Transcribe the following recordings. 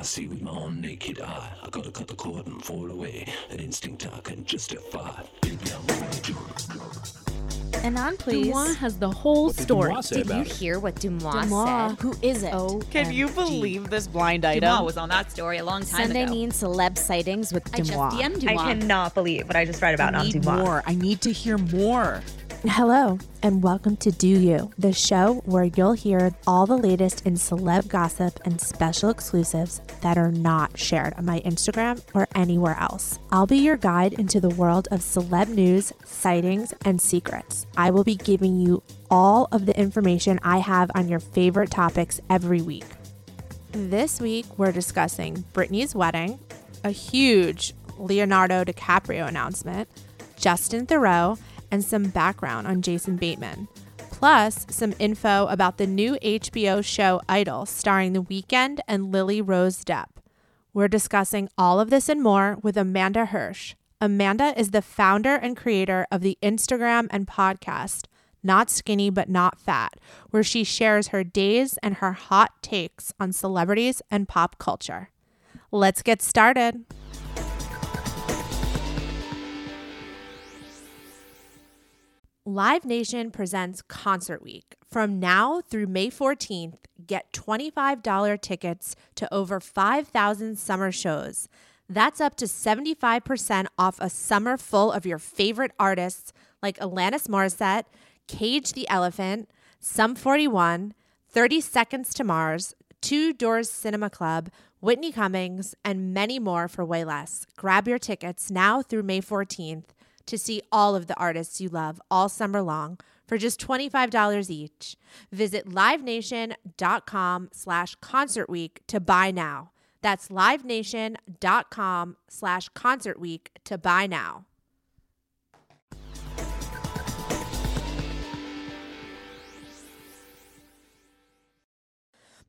I see with my own naked eye. I gotta cut the cord and fall away. An instinct I can justify. Baby, I'm on a drug. And on, please. Deuxmoi has the whole story. Deuxmoi say Did you it? hear what Deuxmoi, Deuxmoi. said? Who is it? Oh, Can you believe this blind item? Deuxmoi was on that story a long time Sunday ago. mean celeb sightings with I just DM'd Deuxmoi. I cannot believe what I just read about I on Deuxmoi. more. I need to hear more. Hello, and welcome to Deux U, the show where you'll hear all the latest in celeb gossip and special exclusives that are not shared on my Instagram or anywhere else. I'll be your guide into the world of celeb news, sightings, and secrets. I will be giving you all of the information I have on your favorite topics every week. This week, we're discussing Britney's wedding, a huge Leonardo DiCaprio announcement, Justin Theroux, and some background on Jason Bateman. Plus, some info about the new HBO show Idol starring The Weeknd and Lily Rose Depp. We're discussing all of this and more with Amanda Hirsch. Amanda is the founder and creator of the Instagram and podcast Not Skinny But Not Fat, where she shares her days and her hot takes on celebrities and pop culture. Let's get started. Live Nation presents Concert Week. From now through May 14th, get $25 tickets to over 5,000 summer shows. That's up to 75% off a summer full of your favorite artists like Alanis Morissette, Cage the Elephant, Sum 41, 30 Seconds to Mars, Two Door Cinema Club, Whitney Cummings, and many more for way less. Grab your tickets now through May 14th to see all of the artists you love all summer long for just $25 each. Visit livenation.com slash concert week to buy now. That's livenation.com slash concert week to buy now.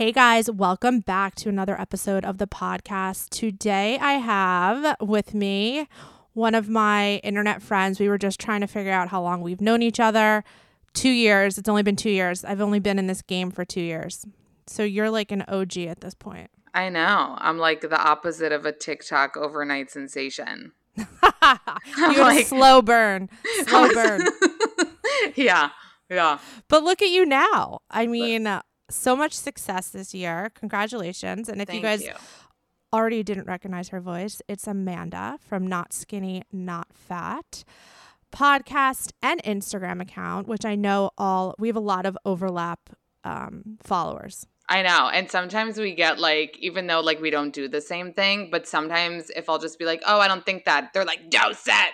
Hey guys, welcome back to another episode of the podcast. Today I have with me one of my internet friends. We were just trying to figure out how long we've known each other. Two years. It's only been two years. I've only been in this game for two years. So you're like an OG at this point. I know. I'm like the opposite of a TikTok overnight sensation. you had a slow burn. Slow burn. yeah. Yeah. But look at you now. I mean, so much success this year. Congratulations. And if you guys you. already didn't recognize her voice, it's Amanda from Not Skinny, Not Fat podcast and Instagram account, which I know all we have a lot of overlap um, followers. I know. And sometimes we get like, even though like we don't do the same thing, but sometimes if I'll just be like, oh, I don't think that, they're like, do set,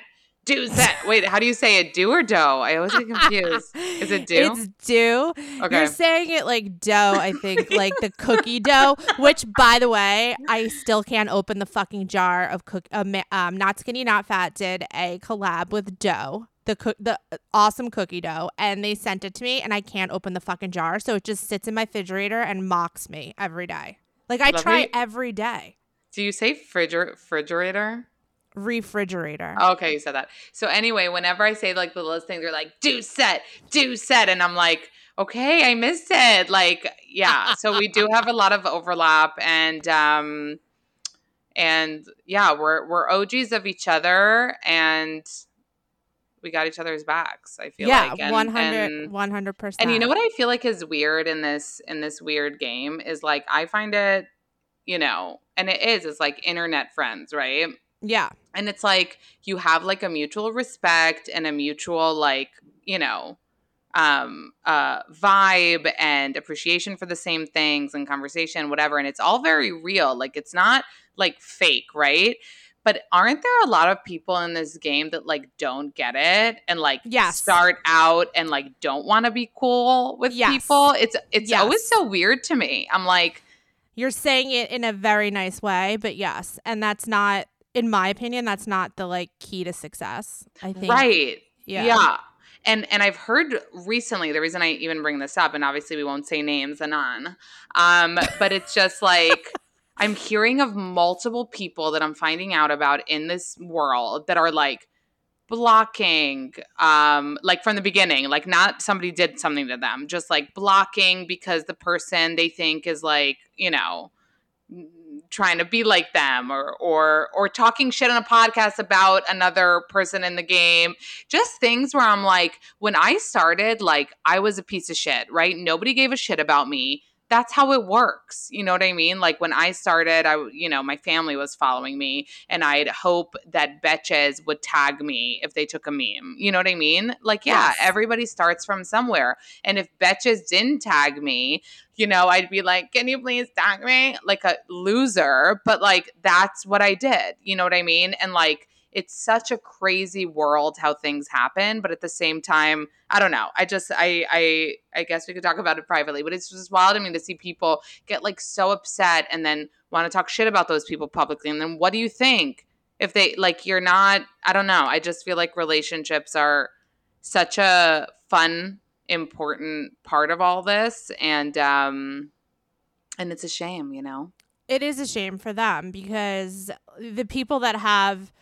do set. Wait, how do you say it? Do or dough? I always get confused. Is it do? It's do. Okay. You're saying it like dough, I think, like the cookie dough, which, by the way, I still can't open the fucking jar of cook. Um, um, Not Skinny, Not Fat did a collab with dough, the cook, the awesome cookie dough, and they sent it to me, and I can't open the fucking jar, so it just sits in my refrigerator and mocks me every day. Like I Love try every day. do you say friger- refrigerator? Refrigerator. Okay, you said that. So anyway, whenever I say like the littlest thing, they're like, do set, do set. And I'm like, okay, I missed it. Like, yeah. so we do have a lot of overlap and um and yeah, we're we're OGs of each other and we got each other's backs, I feel yeah, like. 100 100 percent. and you know what I feel like is weird in this in this weird game is like I find it, you know, and it is, it's like internet friends, right? Yeah, and it's like you have like a mutual respect and a mutual like you know um uh vibe and appreciation for the same things and conversation whatever and it's all very real like it's not like fake right but aren't there a lot of people in this game that like don't get it and like Yes. start out and like don't want to be cool with Yes. people? It's it's Yes. always so weird to me. I'm like, You're saying it in a very nice way, but yes, and that's not, in my opinion, that's not the like key to success. I think. right. Yeah. Yeah. And and I've heard recently the reason I even bring this up, and obviously we won't say names anon, um, but it's just like I'm hearing of multiple people that I'm finding out about in this world that are like blocking um like from the beginning like not somebody did something to them just like blocking because the person they think is like you know trying to be like them or or or talking shit on a podcast about another person in the game. Just things where i'm like when i started like i was a piece of shit right? Nobody gave a shit about me that's how it works you know what i mean like when i started i you know my family was following me and i'd hope that betches would tag me if they took a meme you know what i mean like yeah Yes. everybody starts from somewhere and if betches didn't tag me you know, I'd be like, can you please tag me? Like a loser. But like, that's what I did. You know what I mean? And like, it's such a crazy world how things happen. But at the same time, I don't know. I just, I, I, I guess we could talk about it privately, but it's just wild to me to see people get like so upset and then want to talk shit about those people publicly. And then what do you think? If they like, you're not, I don't know. I just feel like relationships are such a fun important part of all this and um and it's a shame you know It is a shame for them because the people that have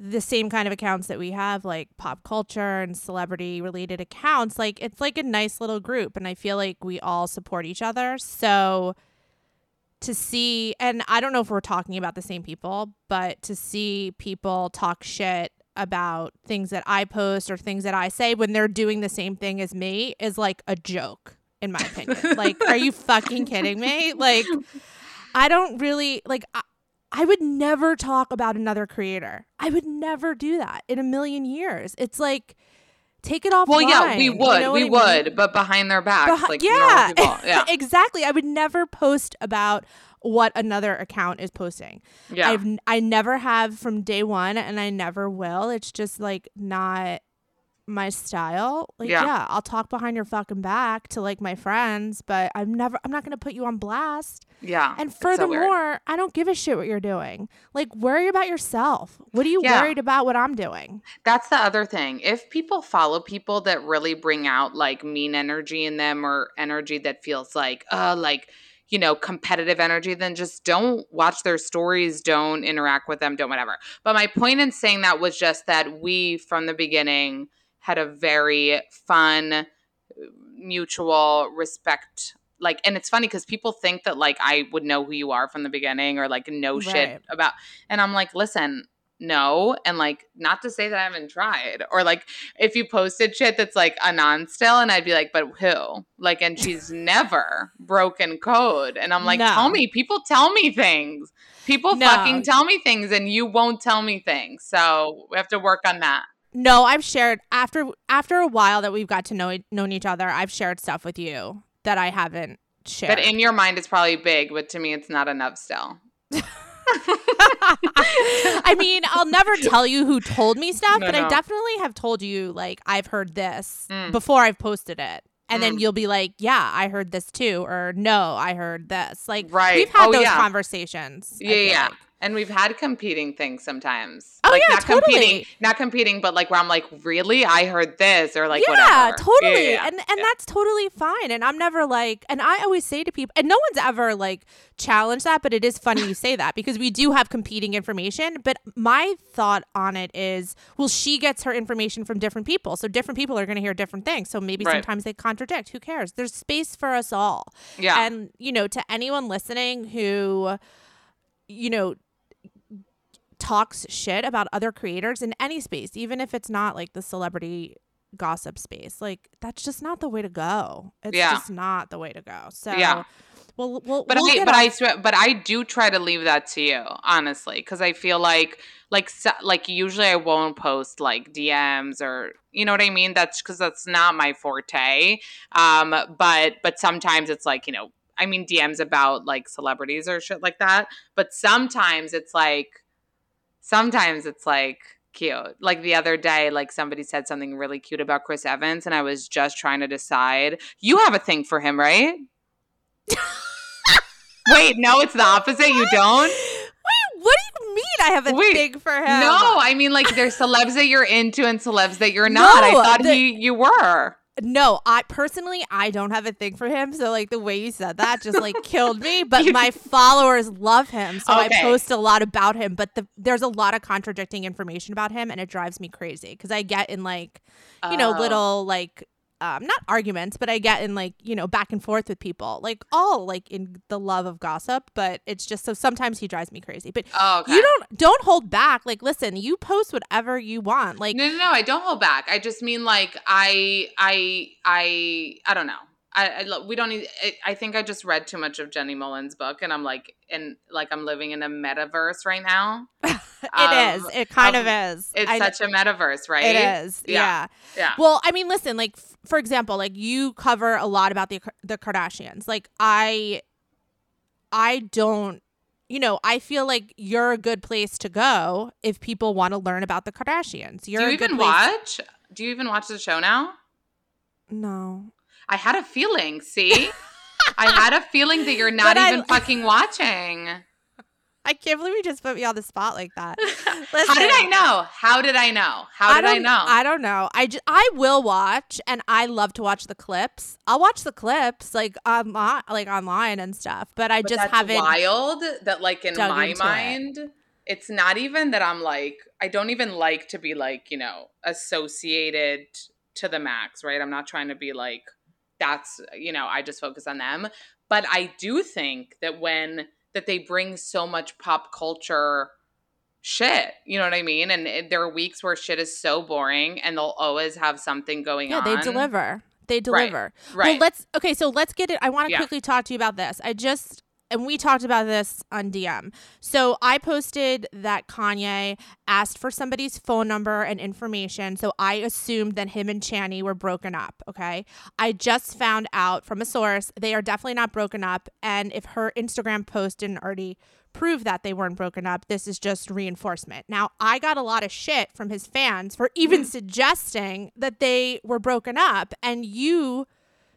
the same kind of accounts that we have, like pop culture and celebrity related accounts, like it's like a nice little group. And I feel like we all support each other. So to see, and I don't know if we're talking about the same people, but to see people talk shit about things that I post or things that I say when they're doing the same thing as me is like a joke, in my opinion. like, are you fucking kidding me? Like, I don't really like. I, I would never talk about another creator. I would never do that in a million years. It's like take it off. well yeah we would we would but behind their backs Behi- like yeah, yeah exactly. I would never post about what another account is posting. yeah I've I never have from day one, and I never will. It's just like not my style. Like, Yeah. yeah. I'll talk behind your fucking back to like my friends, but I'm never. I'm not gonna put you on blast. yeah And It's so furthermore, I don't give a shit what you're doing. Like, worry about yourself. What are you Yeah. worried about what I'm doing? That's the other thing. If people follow people that really bring out like mean energy in them or energy that feels like, uh, like, you know, competitive energy, then just don't watch their stories, don't interact with them, don't whatever. But my point in saying that was just that we, from the beginning, had a very fun, mutual respect. Like, and it's funny because people think that like I would know who you are from the beginning or like know Right. shit about, and I'm like, listen, no and like not to say that i haven't tried or like if you posted shit that's like a non still and i'd be like but who like and she's never broken code and i'm like No. tell me people tell me things people No. fucking tell me things and you won't tell me things so we have to work on that No, I've shared after after a while that we've got to know known each other. I've shared stuff with you that I haven't shared. but in your mind it's probably big but to me it's not enough still I mean, I'll never tell you who told me stuff, No, but I definitely have told you like I've heard this Mm. before I've posted it. And then Mm. you'll be like, "Yeah, I heard this too," or "No, I heard this." Like, Right. we've had Oh, those yeah. conversations. Yeah, yeah. like. And we've had competing things sometimes. Oh, like yeah, not competing, totally. not competing, but like where I'm like, really? I heard this or like yeah, whatever. totally. Yeah, And and yeah. that's totally fine. And I'm never like and I always say to people and no one's ever like challenged that, but it is funny you say that because we do have competing information. But my thought on it is, well, she gets her information from different people. So different people are gonna hear different things. So maybe Right. sometimes they contradict. Who cares? There's space for us all. yeah. And, you know, to anyone listening who, you know, talks shit about other creators in any space, even if it's not like the celebrity gossip space, like that's just not the way to go. It's Yeah. just not the way to go. So, Yeah. We'll, we'll, but we'll I, but I, off- but I do try to leave that to you, honestly, because I feel like, like, like usually I won't post like DMs or you know what I mean. That's because that's not my forte. Um, but but sometimes it's like you know, I mean DMs about like celebrities or shit like that. But sometimes it's like sometimes it's like cute. Like the other day, like somebody said something really cute about Chris Evans, and I was just trying to decide. You have a thing for him, right? Wait, no, it's the opposite. You don't? Wait, what do you mean I have a Wait, thing for him? No, I mean like there's celebs that you're into and celebs that you're not. I thought the- he you were. No, I personally I don't have a thing for him. So like the way you said that just like killed me. But my followers love him, so I post a lot about him. But the, there's a lot of contradicting information about him, and it drives me crazy because I get in like you know Oh. little like um not arguments, but I get in like you know back and forth with people, like all like in the love of gossip. But it's just so sometimes he drives me crazy. But Oh, okay. you don't don't hold back. Like listen, you post whatever you want. Like No, no, no. I don't hold back. I just mean like I, I, I, I don't know. I, I we don't need. I, I think I just read too much of Jenny Mollen's book, and I'm like, and like I'm living in a metaverse right now. it Um, is. It kind um, of is. It's I- such a metaverse, right? It is. Yeah. Yeah. Yeah. Well, I mean, listen, like for example, like you cover a lot about the the Kardashians. Like I I don't you know, I feel like you're a good place to go if people want to learn about the Kardashians. You're Do you even watch? Do you even watch the show now? No. I had a feeling. See, I had a feeling that you're not But I- even fucking watching. I can't believe you just put me on the spot like that. How did I know? How did I know? How did I, don't- know? I don't know. I just, I will watch, and I love to watch the clips. I'll watch the clips like online, like online and stuff. But I But just haven't. wild that like in my into it. mind it's not even that i'm like i don't even like to be like you know associated to the max right i'm not trying to be like that's you know i just focus on them but i do think that when that they bring so much pop culture shit you know what i mean and it, there are weeks where shit is so boring and they'll always have something going Yeah, on they deliver. They deliver. right Well, let's okay. So let's get it. I want to Yeah. quickly talk to you about this. I just and we talked about this on DM. So I posted that Kanye asked for somebody's phone number and information. So I assumed that him and Chaney were broken up. Okay. I just found out from a source they are definitely not broken up. And if her Instagram post didn't already prove that they weren't broken up, this is just reinforcement. Now, I got a lot of shit from his fans for even mm. suggesting that they were broken up. And you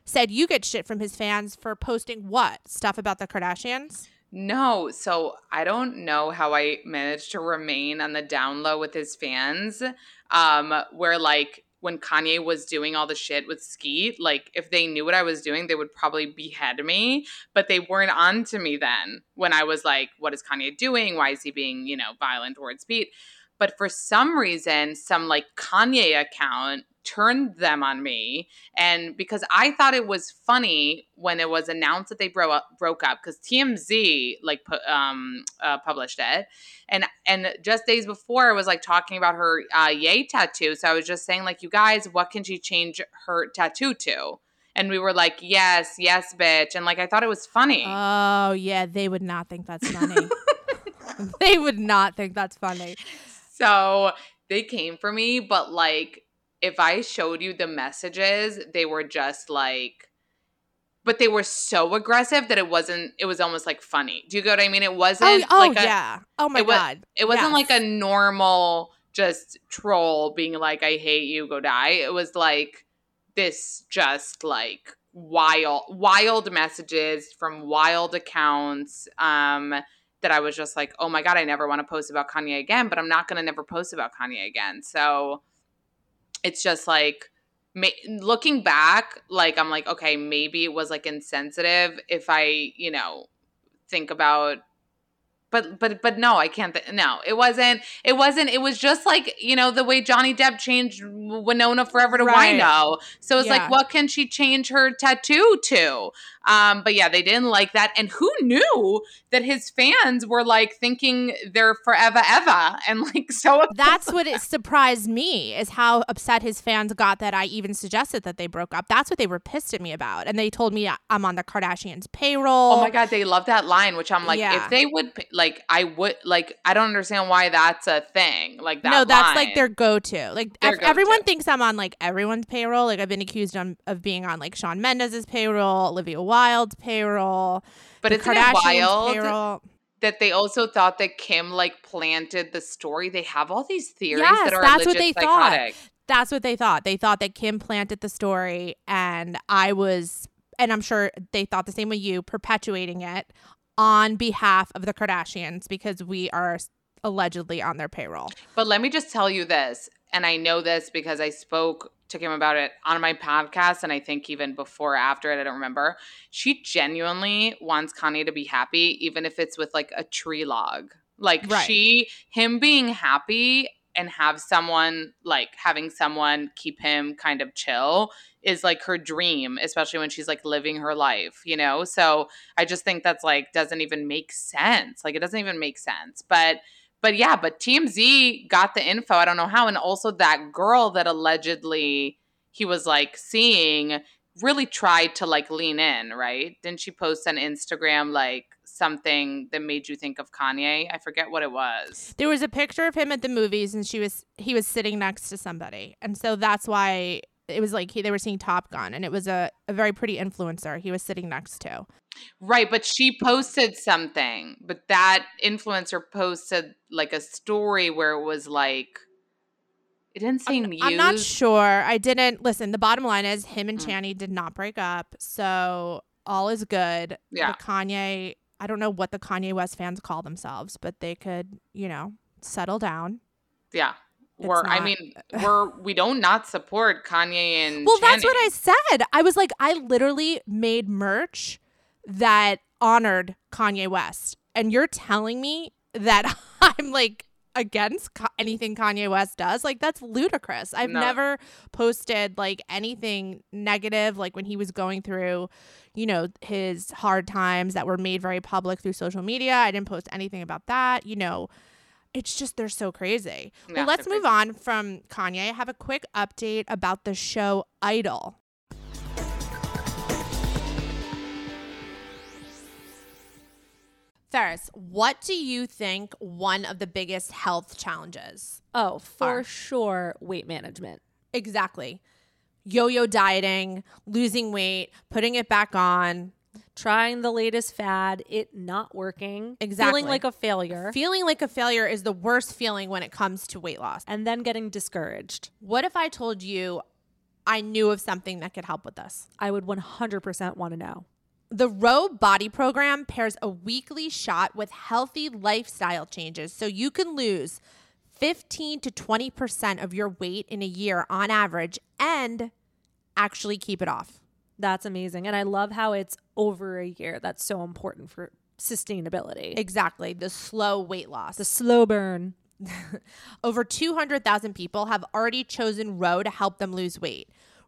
said you get shit from his fans for posting what? Stuff about the Kardashians? No, so I don't know how I managed to remain on the down low with his fans. Um, where like when Kanye was doing all the shit with Skete, like if they knew what I was doing, they would probably behead me. But they weren't on to me then when I was like, what is Kanye doing? Why is he being, you know, violent towards Pete? But for some reason, some like Kanye account turned them on me and because i thought it was funny when it was announced that they broke up broke up because tmz like um uh, published it and and just days before i was like talking about her uh yay tattoo so i was just saying like you guys what can she change her tattoo to and we were like yes yes bitch and like i thought it was funny Oh, yeah. They would not think that's funny. they would not think that's funny. So they came for me, but like if I showed you the messages, they were just like but they were so aggressive that it wasn't it was almost like funny. Do you get what I mean? It Oh, wasn't oh like a, yeah. Oh, my it God. it wasn't Yes. like a normal just troll being like I hate you, go die. It was like this just like wild wild messages from wild accounts um that I was just like, "Oh my god, I never want to post about Kanye again, but I'm not going to never post about Kanye again." So it's just like ma- looking back, like I'm like, okay, maybe it was like insensitive if I, you know, think about but but but no, I can't. Th- no, it wasn't. It wasn't. It was just like you know the way Johnny Depp changed Winona Forever to Right. Wino. So it's Yeah. like, what can she change her tattoo to? Um, but yeah, they didn't like that. And who knew that his fans were like thinking they're forever ever and like so. That's what it surprised me is how upset his fans got that I even suggested that they broke up. That's what they were pissed at me about. And they told me I'm on the Kardashians payroll. Oh my god, they love that line, which I'm like, Yeah. if they would like, I would like. I don't understand why that's a thing. Like that. no, that's line. like their go-to. Like Their ev- everyone go-to. thinks I'm on like everyone's payroll. Like I've been accused on, of being on like Shawn Mendes's payroll, Olivia Wilde's payroll, But the isn't it wild payroll. that they also thought that Kim like planted the story. They have all these theories Yes, that are that's what they thought. That's what they thought. They thought that Kim planted the story, and I was, and I'm sure they thought the same with you, perpetuating it on behalf of the Kardashians because we are allegedly on their payroll. But let me just tell you this, and I know this because I spoke to Kim about it on my podcast, and I think even before or after it, I don't remember. She genuinely wants Kanye to be happy, even if it's with like a tree log. Like Right. she, him being happy and have someone like having someone keep him kind of chill is like her dream, especially when she's like living her life, you know? So I just think that's like doesn't even make sense. Like it doesn't even make sense. But but yeah, but TMZ got the info. I don't know how. And also that girl that allegedly he was like seeing really tried to like lean in, right? Didn't she post on Instagram like something that made you think of Kanye? I forget what it was. There was a picture of him at the movies, and she was he was sitting next to somebody, and so that's why it was like he, they were seeing Top Gun, and it was a, a very pretty influencer he was sitting next to. Right, but she posted something. But that influencer posted like a story where it was like it didn't say I'm, news. I'm not sure. I didn't listen. The bottom line is him and Mm. Chaney did not break up, so all is good. Yeah. The Kanye. I don't know what the Kanye West fans call themselves, but they could, you know, settle down. Yeah. We're I mean, we're we don't not support Kanye and Well, that's what I said. I was like, I literally made merch that honored Kanye West, and you're telling me that I'm like against anything Kanye West does? Like that's ludicrous. I've No. never posted like anything negative, like when he was going through, you know, his hard times that were made very public through social media. I didn't post anything about that. You know. It's just they're so crazy. Yeah, well, let's they're move on from Kanye. I have a quick update about the show Idol. Ferris, what do you think one of the biggest health challenges? Oh, for Are. sure, weight management. Exactly. Yo yo dieting, losing weight, putting it back on, Trying the latest fad, it not working. Exactly. Feeling like a failure. feeling like a failure is the worst feeling when it comes to weight loss. and then getting discouraged. What if I told you I knew of something that could help with this? I would 100% want to know. The Ro Body Program pairs a weekly shot with healthy lifestyle changes so you can lose 15 to 20% of your weight in a year on average and actually keep it off. That's amazing. And I love how it's over a year. That's so important for sustainability. Exactly, the slow weight loss. the slow burn. Over 200,000 people have already chosen Ro to help them lose weight.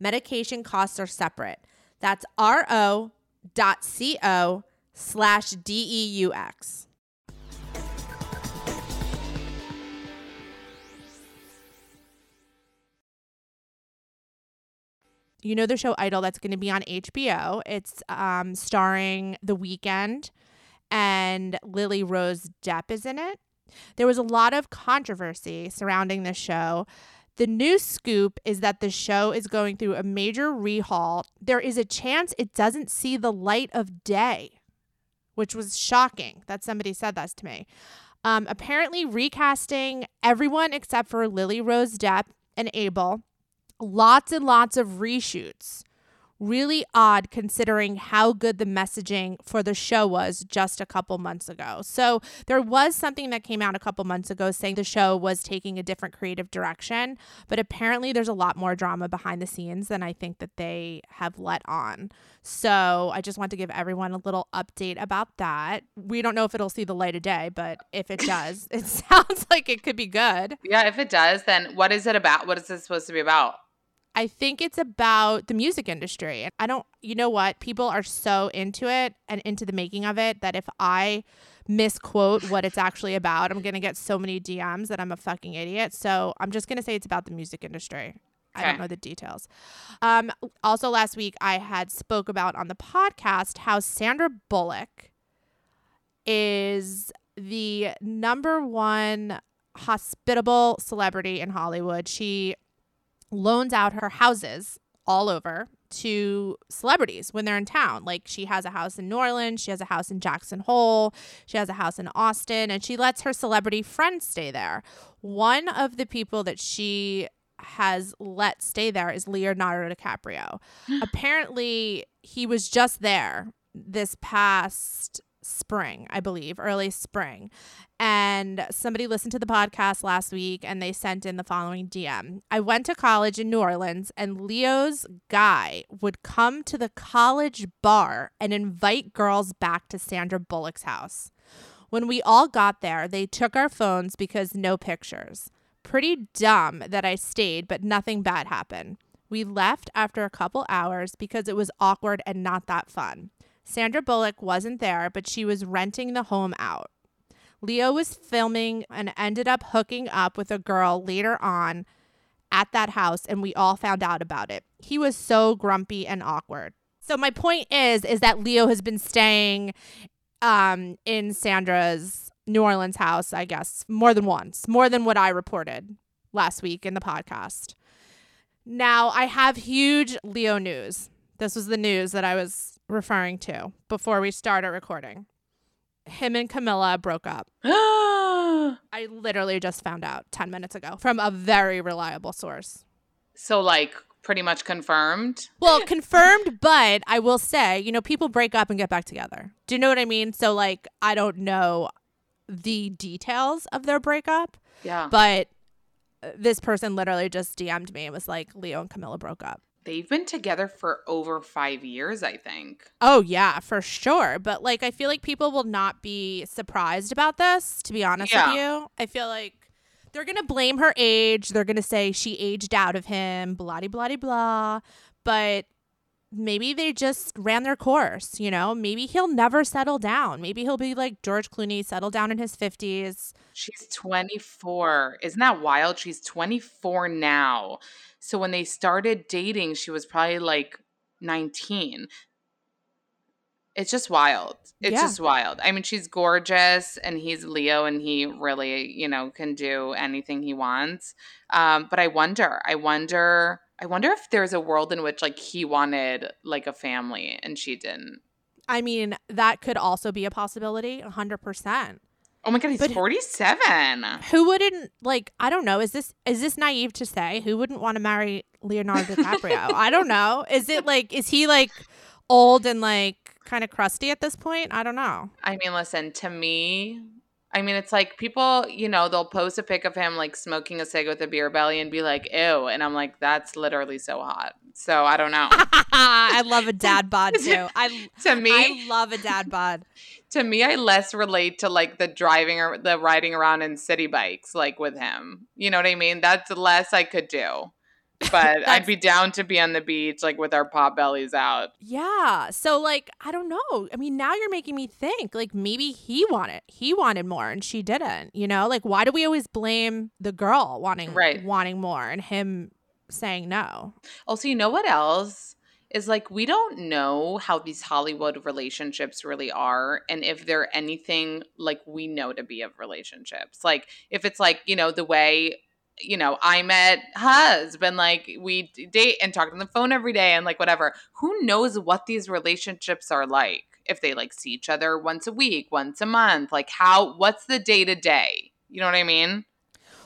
Medication costs are separate. That's ro.co slash D-E-U-X. You know the show Idol that's going to be on HBO. It's um, starring The Weeknd and Lily Rose Depp is in it. There was a lot of controversy surrounding the show. The new scoop is that the show is going through a major rehaul. There is a chance it doesn't see the light of day, which was shocking that somebody said that to me. Um, apparently, recasting everyone except for Lily Rose Depp and Abel, lots and lots of reshoots, really odd considering how good the messaging for the show was just a couple months ago. So there was something that came out a couple months ago saying the show was taking a different creative direction, but apparently there's a lot more drama behind the scenes than I think that they have let on. So I just want to give everyone a little update about that. We don't know if it'll see the light of day, but if it does, it sounds like it could be good. Yeah, if it does, then what is it about? What is this supposed to be about? I think it's about the music industry. I don't, you know what? People are so into it and into the making of it that if I misquote what it's actually about, I'm going to get so many DMs that I'm a fucking idiot. So I'm just going to say it's about the music industry. I don't know the details. Um, also, last week I had spoke about on the podcast how Sandra Bullock is the number one hospitable celebrity in Hollywood. She loans out her houses all over to celebrities when they're in town. Like she has a house in New Orleans, she has a house in Jackson Hole, she has a house in Austin, and she lets her celebrity friends stay there. One of the people that she has let stay there is Leonardo DiCaprio. Apparently, he was just there this past spring, I believe, early spring. And somebody listened to the podcast last week and they sent in the following DM. I went to college in New Orleans and Leo's guy would come to the college bar and invite girls back to Sandra Bullock's house. When we all got there, they took our phones because no pictures. Pretty dumb that I stayed, but nothing bad happened. We left after a couple hours because it was awkward and not that fun. Sandra Bullock wasn't there, but she was renting the home out. Leo was filming and ended up hooking up with a girl later on at that house and we all found out about it. He was so grumpy and awkward. So my point is is that Leo has been staying um in Sandra's New Orleans house, I guess, more than once, more than what I reported last week in the podcast. Now, I have huge Leo news. This was the news that I was referring to before we started recording. Him and Camila broke up. I literally just found out 10 minutes ago from a very reliable source. so like pretty much confirmed. Well, confirmed, but I will say, you know, people break up and get back together. Do you know what I mean? So, like, I don't know the details of their breakup, Yeah. but this person literally just DM'd me and was like, Leo and Camila broke up. They've been together for over five years, I think. Oh, yeah, for sure. But, like, I feel like people will not be surprised about this, to be honest with you. I feel like they're going to blame her age. They're going to say she aged out of him, blah, blah, blah. But maybe they just ran their course, you know? Maybe he'll never settle down. Maybe he'll be like George Clooney, settle down in his 50s. She's 24. Isn't that wild? She's 24 now. So when they started dating, she was probably like 19. It's just wild. It's Yeah. just wild. I mean, she's gorgeous and he's Leo and he really, you know, can do anything he wants. Um, but I wonder, I wonder, I wonder if there's a world in which like he wanted like a family and she didn't. I mean, that could also be a possibility, 100%. Oh my god, he's But- 47. Who wouldn't like I don't know, is this is this naive to say who wouldn't want to marry Leonardo DiCaprio? I don't know. Is it like is he like old and like kind of crusty at this point? I don't know. I mean, listen, to me, I mean, it's like people, you know, they'll post a pic of him like smoking a cig with a beer belly and be like, ew. And I'm like, that's literally so hot. So I don't know. I love a dad bod too. I to me, I love a dad bod. to me, I less relate to like the driving or the riding around in city bikes, like with him. You know what I mean? That's less I could do. But I'd be down to be on the beach, like with our pot bellies out. Yeah. So like I don't know. I mean, now you're making me think like maybe he wanted he wanted more and she didn't. You know, like why do we always blame the girl wanting Right. wanting more and him saying no? Also, you know what else is like we don't know how these Hollywood relationships really are and if they're anything like we know to be of relationships. Like if it's like, you know, the way you know, I met husband, like we date and talk on the phone every day and like whatever. Who knows what these relationships are like? If they like see each other once a week, once a month, like how what's the day to day? You know what I mean?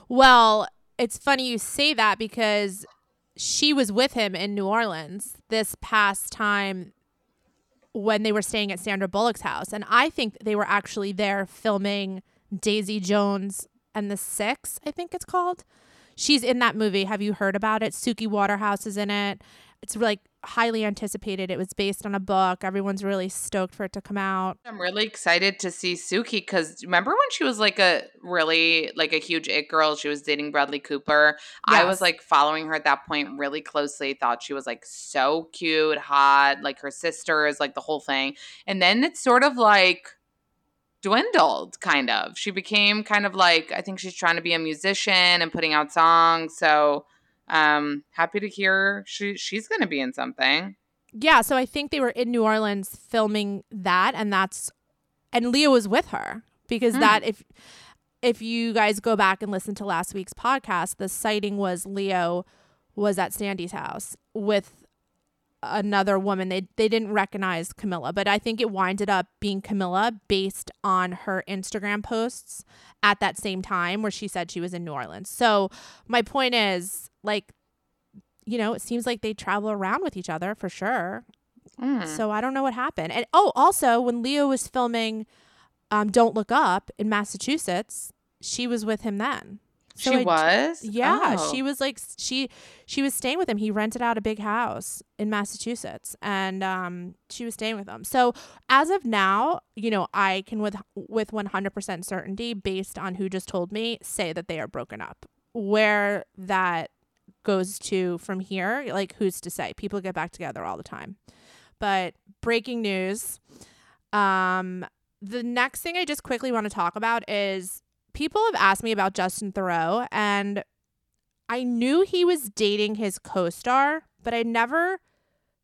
Well, it's funny you say that because she was with him in New Orleans this past time when they were staying at Sandra Bullock's house. And I think they were actually there filming Daisy Jones and the Six, I think it's called. She's in that movie. Have you heard about it? Suki Waterhouse is in it. It's like highly anticipated. It was based on a book. Everyone's really stoked for it to come out. I'm really excited to see Suki because remember when she was like a really like a huge it girl? She was dating Bradley Cooper. I was like following her at that point really closely. Thought she was like so cute, hot, like her sisters, like the whole thing. And then it's sort of like dwindled kind of. She became kind of like I think she's trying to be a musician and putting out songs. So um happy to hear she she's gonna be in something. Yeah, so I think they were in New Orleans filming that and that's and Leo was with her because Hmm. that if if you guys go back and listen to last week's podcast, the sighting was Leo was at Sandy's house with another woman. They they didn't recognize Camila, but I think it winded up being Camila based on her Instagram posts at that same time where she said she was in New Orleans. So my point is like you know, it seems like they travel around with each other for sure. Mm. So I don't know what happened. And oh, also when Leo was filming um Don't Look Up in Massachusetts, she was with him then. So she I- was? Yeah, Oh. she was like she she was staying with him. He rented out a big house in Massachusetts and um she was staying with him. So as of now, you know, I can with with 100% certainty based on who just told me say that they are broken up. Where that goes to from here, like who's to say? People get back together all the time. But breaking news, um the next thing I just quickly want to talk about is people have asked me about Justin Theroux, and I knew he was dating his co star, but I never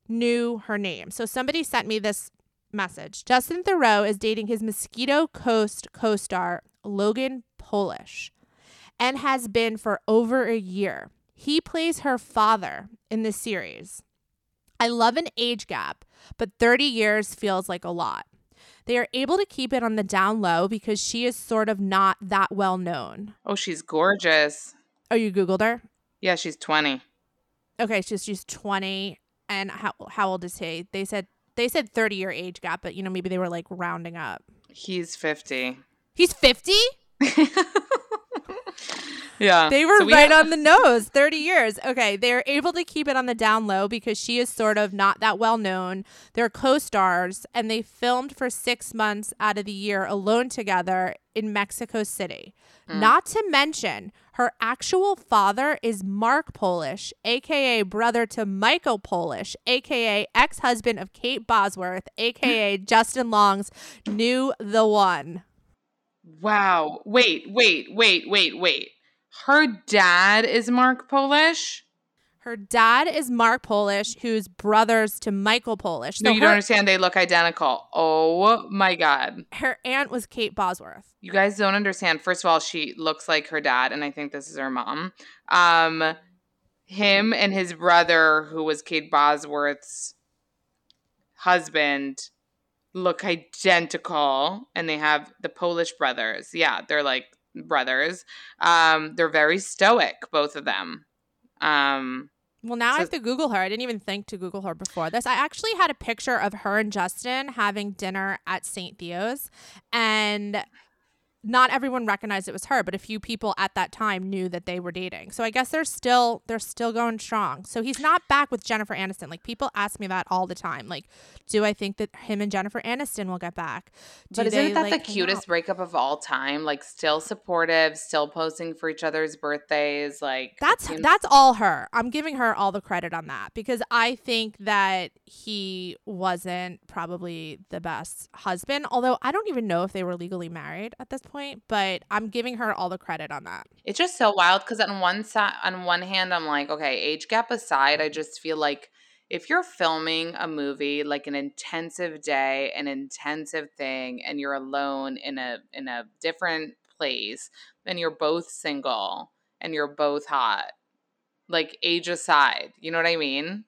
knew her name. So somebody sent me this message Justin Theroux is dating his Mosquito Coast co star, Logan Polish, and has been for over a year. He plays her father in the series. I love an age gap, but 30 years feels like a lot. They are able to keep it on the down low because she is sort of not that well known. Oh, she's gorgeous. Oh, you Googled her? Yeah, she's 20. Okay, she's she's 20 and how how old is he? They said they said 30 year age gap, but you know maybe they were like rounding up. He's 50. He's 50? Yeah. They were So we right have- on the nose. 30 years. Okay. They're able to keep it on the down low because she is sort of not that well known. They're co stars and they filmed for six months out of the year alone together in Mexico City. Mm. Not to mention, her actual father is Mark Polish, aka brother to Michael Polish, aka ex husband of Kate Bosworth, aka Justin Long's New the One. Wow. Wait, wait, wait, wait, wait. Her dad is Mark Polish? Her dad is Mark Polish, who's brothers to Michael Polish. No, you her, don't understand. They look identical. Oh my God. her aunt was Kate Bosworth. You guys don't understand. First of all, she looks like her dad, and I think this is her mom. Um, him and his brother, who was Kate Bosworth's husband, look identical, and they have the Polish brothers. Yeah, they're like brothers. Um, they're very stoic, both of them. Um, Well, now I have to Google her. I didn't even think to Google her before this. I actually had a picture of her and Justin having dinner at St. Theo's, and not everyone recognized it was her, but a few people at that time knew that they were dating. So I guess they're still they're still going strong. So he's not back with Jennifer Aniston. Like people ask me that all the time. Like, do I think that him and Jennifer Aniston will get back? Do but isn't they, that like, the cutest breakup of all time? Like, still supportive, still posting for each other's birthdays. Like, That's seems- that's all her. I'm giving her all the credit on that because I think that he wasn't probably the best husband. Although I don't even know if they were legally married at this point, but I'm giving her all the credit on that. It's just so wild because on one side, on one hand, I'm like, okay, age gap aside, I just feel like if you're filming a movie like an intensive day, an intensive thing, and you're alone in a in a different place, and you're both single and you're both hot, like age aside, you know what I mean?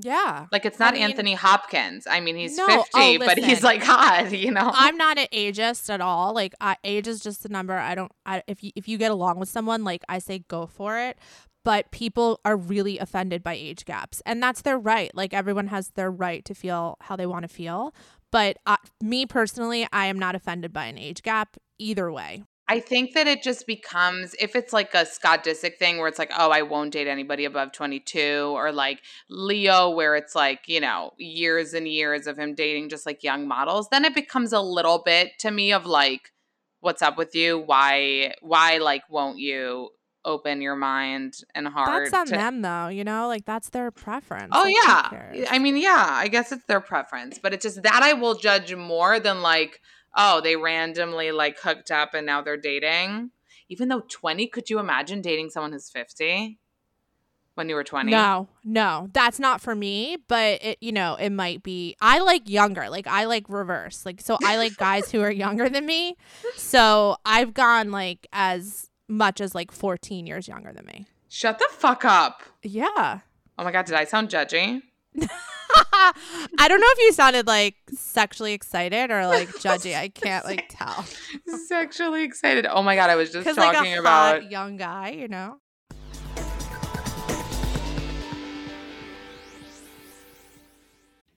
Yeah. Like it's I not mean- Anthony Hopkins. I mean, he's No, 50, oh, but he's like hot, you know. I'm not an ageist at all. Like I, age is just a number. I don't. I, if you if you get along with someone, like I say, go for it. but people are really offended by age gaps. And that's their right. Like everyone has their right to feel how they want to feel. But uh, me personally, I am not offended by an age gap either way. I think that it just becomes if it's like a Scott Disick thing where it's like, oh, I won't date anybody above 22, or like Leo, where it's like, you know, years and years of him dating just like young models, then it becomes a little bit to me of like, what's up with you? Why, why, like, won't you open your mind and heart? That's on to- them though, you know, like that's their preference. Oh Like, yeah. I mean, yeah, I guess it's their preference, but it's just that I will judge more than like, oh, they randomly like hooked up and now they're dating. Even though 20, could you imagine dating someone who's 50 when you were 20? No, no, that's not for me. But it, you know, it might be. I like younger. Like I like reverse. Like so, I like guys who are younger than me. So I've gone like as much as like 14 years younger than me. Shut the fuck up. Yeah. Oh my god, did I sound judgy? I don't know if you sounded like sexually excited or like judgy. I can't like tell. Sexually excited. Oh my god, I was just talking like a about hot young guy, you know.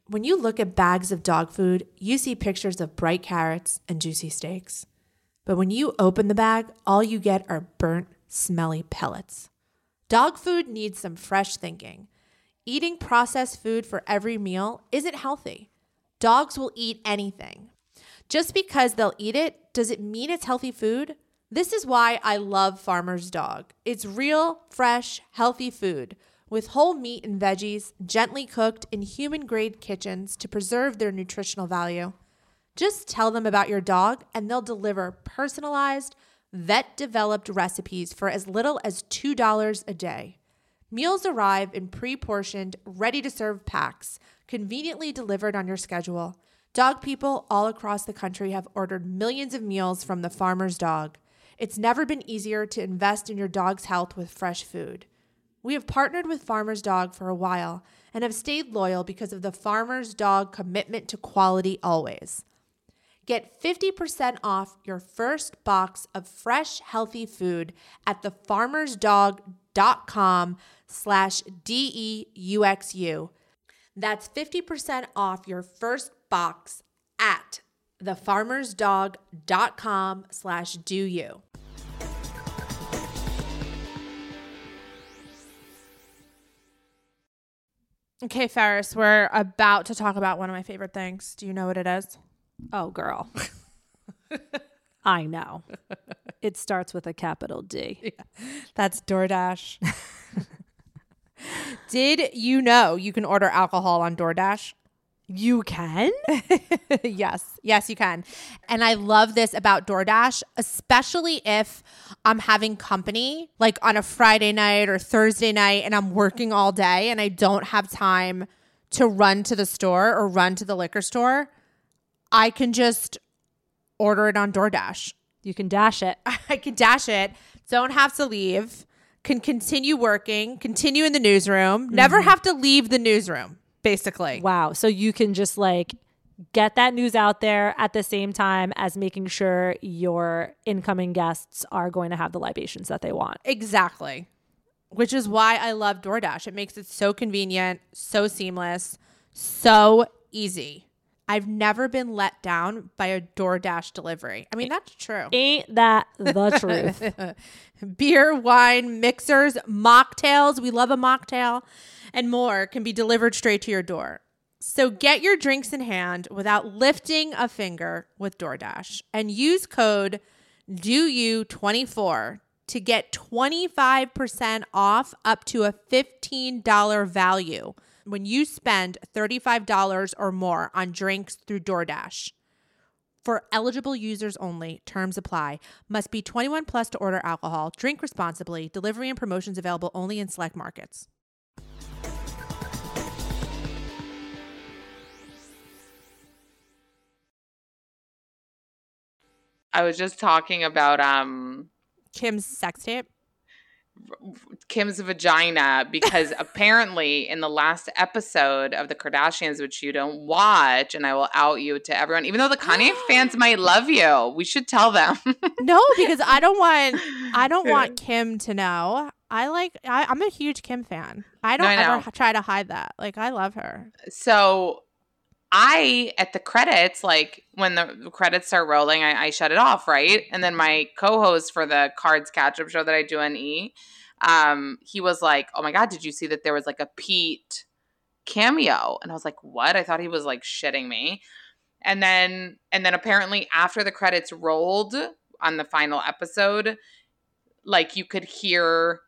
When you look at bags of dog food, you see pictures of bright carrots and juicy steaks. But when you open the bag, all you get are burnt, smelly pellets. Dog food needs some fresh thinking. Eating processed food for every meal isn't healthy. Dogs will eat anything. Just because they'll eat it, does it mean it's healthy food? This is why I love Farmer's Dog. It's real, fresh, healthy food with whole meat and veggies, gently cooked in human grade kitchens to preserve their nutritional value. Just tell them about your dog and they'll deliver personalized, vet developed recipes for as little as $2 a day. Meals arrive in pre portioned, ready to serve packs, conveniently delivered on your schedule. Dog people all across the country have ordered millions of meals from the farmer's dog. It's never been easier to invest in your dog's health with fresh food. We have partnered with Farmer's Dog for a while and have stayed loyal because of the Farmer's Dog commitment to quality always. Get 50% off your first box of fresh, healthy food at thefarmersdog.com slash D-E-U-X-U. That's 50% off your first box at thefarmersdog.com slash do you. Okay, Ferris, we're about to talk about one of my favorite things. Do you know what it is? Oh, girl. I know. It starts with a capital D. That's DoorDash. Did you know you can order alcohol on DoorDash? You can? yes, yes, you can. And I love this about DoorDash, especially if I'm having company, like on a Friday night or Thursday night, and I'm working all day and I don't have time to run to the store or run to the liquor store. I can just order it on DoorDash. You can dash it. I can dash it, don't have to leave, can continue working, continue in the newsroom, never mm-hmm. have to leave the newsroom, basically. Wow. So you can just like get that news out there at the same time as making sure your incoming guests are going to have the libations that they want. Exactly. Which is why I love DoorDash. It makes it so convenient, so seamless, so easy. I've never been let down by a DoorDash delivery. I mean, that's true. Ain't that the truth? Beer, wine, mixers, mocktails, we love a mocktail, and more can be delivered straight to your door. So get your drinks in hand without lifting a finger with DoorDash and use code DOYOU24 to get 25% off up to a $15 value when you spend $35 or more on drinks through DoorDash. For eligible users only, terms apply. Must be 21 plus to order alcohol. Drink responsibly. Delivery and promotions available only in select markets. I was just talking about um Kim's sex tape. Kim's vagina because apparently in the last episode of the Kardashians, which you don't watch, and I will out you to everyone, even though the Kanye fans might love you, we should tell them. No, because I don't want I don't want Kim to know. I like. I, I'm a huge Kim fan. I don't I ever try to hide that. Like I love her. So I at the credits, like when the credits start rolling, I, I shut it off, right? And then my co-host for the Cards Catch Up show that I do on E, um, he was like, "Oh my god, did you see that there was like a Pete cameo?" And I was like, "What?" I thought he was like shitting me. And then and then apparently after the credits rolled on the final episode, like you could hear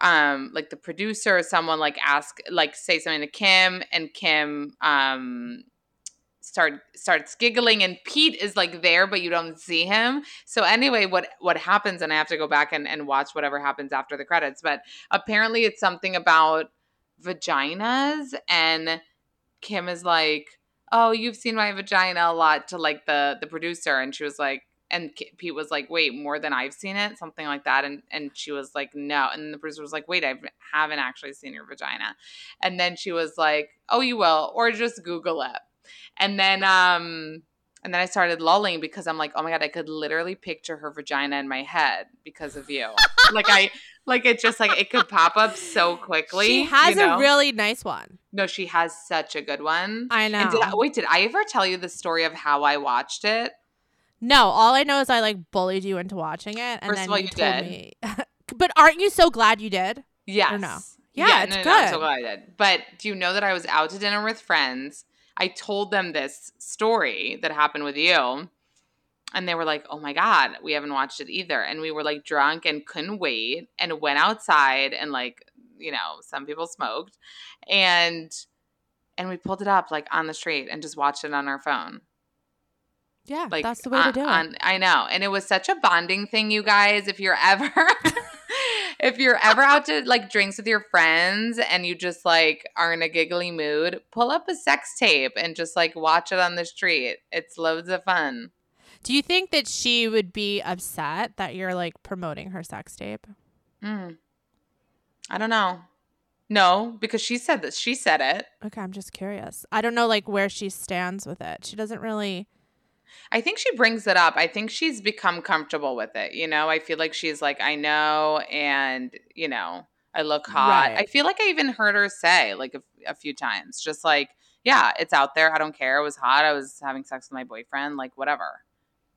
um like the producer or someone like ask like say something to Kim and Kim um start starts giggling and Pete is like there but you don't see him. So anyway, what what happens and I have to go back and, and watch whatever happens after the credits, but apparently it's something about vaginas and Kim is like, "Oh, you've seen my vagina a lot" to like the the producer and she was like and Pete was like, "Wait, more than I've seen it?" something like that and and she was like, "No." And the producer was like, "Wait, I haven't actually seen your vagina." And then she was like, "Oh, you will or just google it." And then um and then I started lulling because I'm like, "Oh my god, I could literally picture her vagina in my head because of you." like I like it just like it could pop up so quickly. She has you know? a really nice one. No, she has such a good one. I know. And did I, wait, did I ever tell you the story of how I watched it? No, all I know is I like bullied you into watching it, and First then of all, you, you told did. me. but aren't you so glad you did? Yes. no? Yeah, it's no, no, I'm so good. glad I did. But do you know that I was out to dinner with friends? I told them this story that happened with you. And they were like, oh my God, we haven't watched it either. And we were like drunk and couldn't wait and went outside and like, you know, some people smoked. And and we pulled it up like on the street and just watched it on our phone. Yeah, like that's the way on- to do it. on- I know, and it was such a bonding thing, you guys. If you're ever, if you're ever out to like drinks with your friends and you just like are in a giggly mood, pull up a sex tape and just like watch it on the street. It's loads of fun. do you think that she would be upset that you're like promoting her sex tape? Mm. I don't know. No, because she said that she said it. Okay, I'm just curious. I don't know like where she stands with it. She doesn't really. I think she brings it up. I think she's become comfortable with it. You know, I feel like she's like, I know, and you know, I look hot. Right. I feel like I even heard her say like a, a few times, just like, yeah, it's out there. I don't care. It was hot. I was having sex with my boyfriend. Like whatever.